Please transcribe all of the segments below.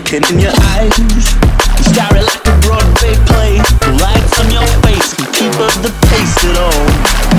looking in your eyes. Staring like a Broadway play. The lights on your face can keep up the pace at all.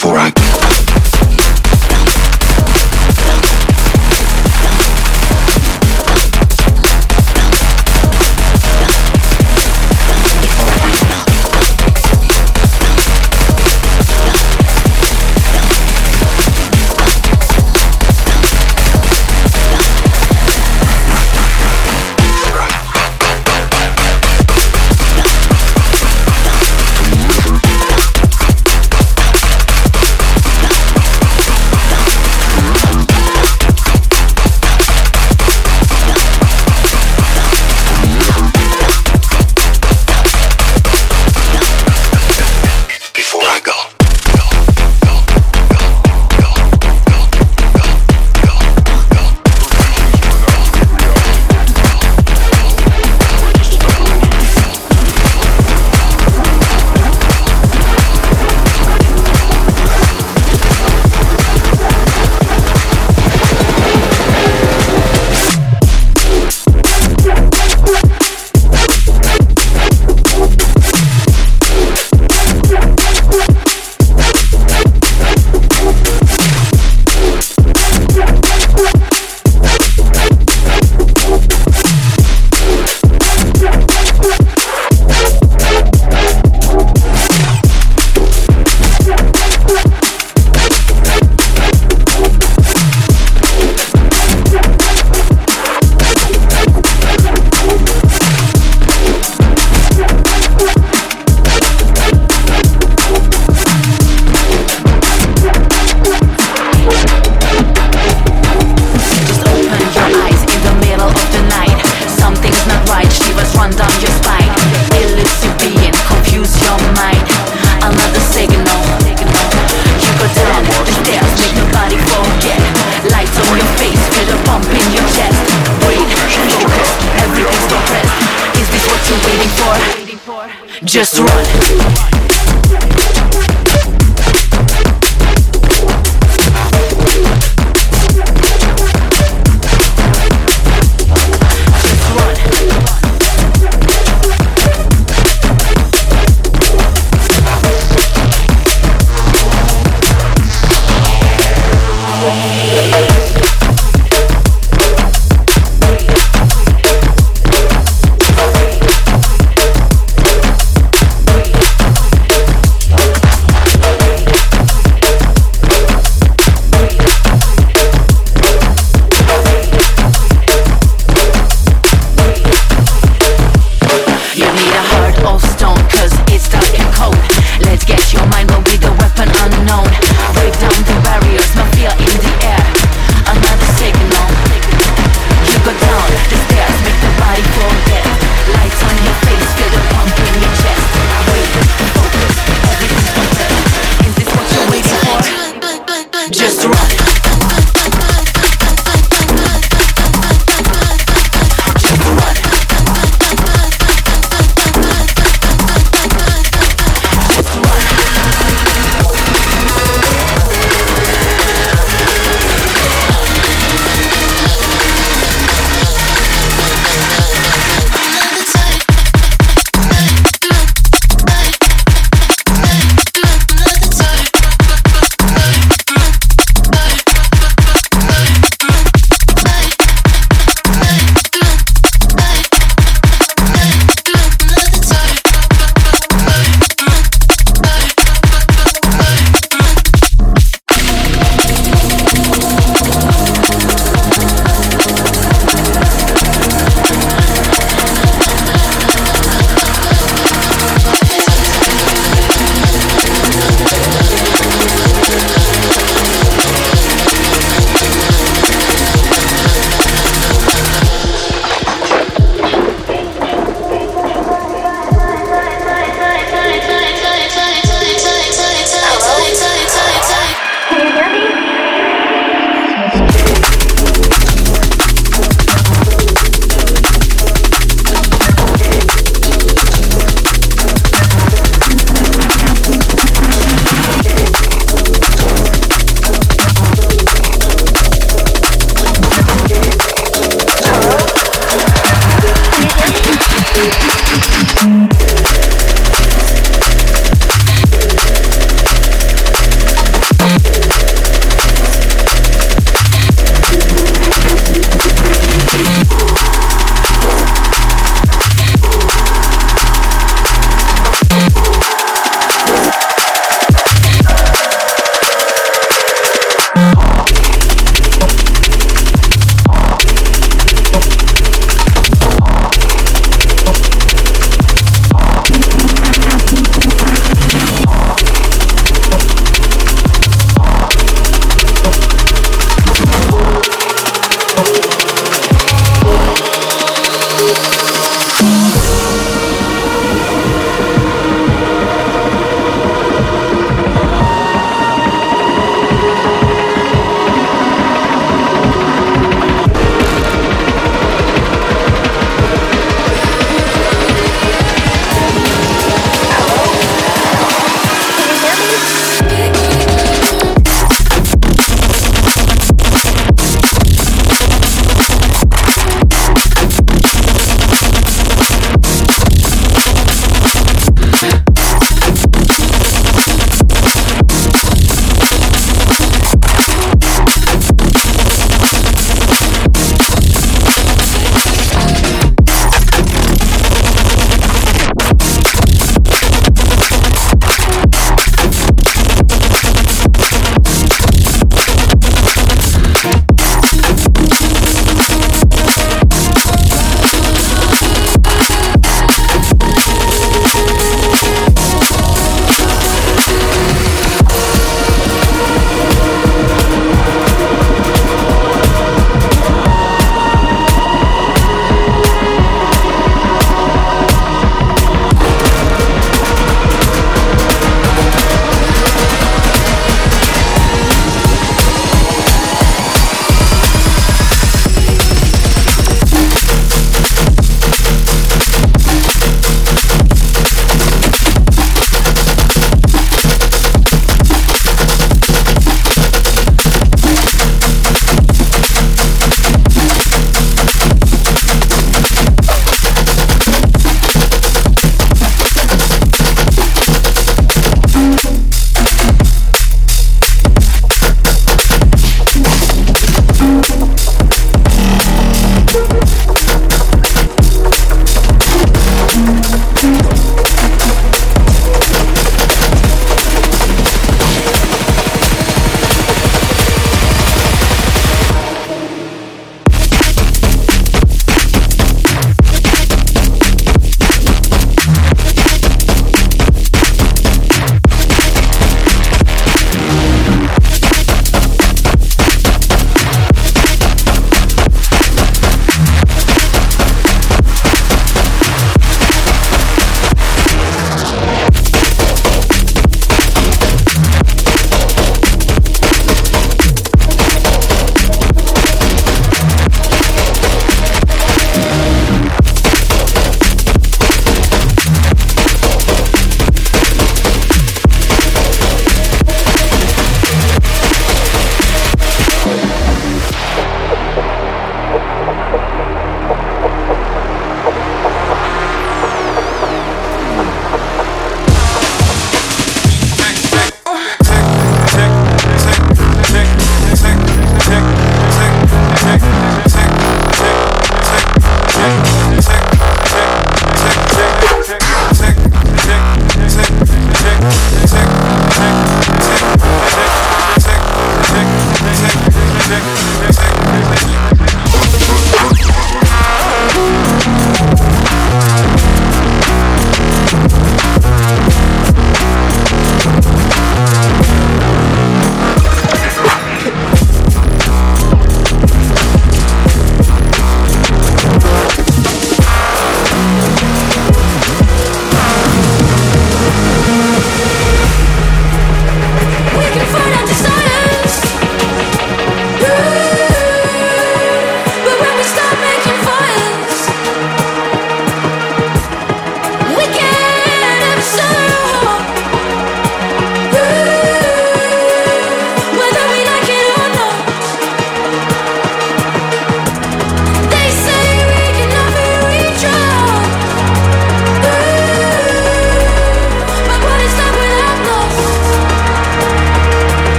before I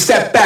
step back.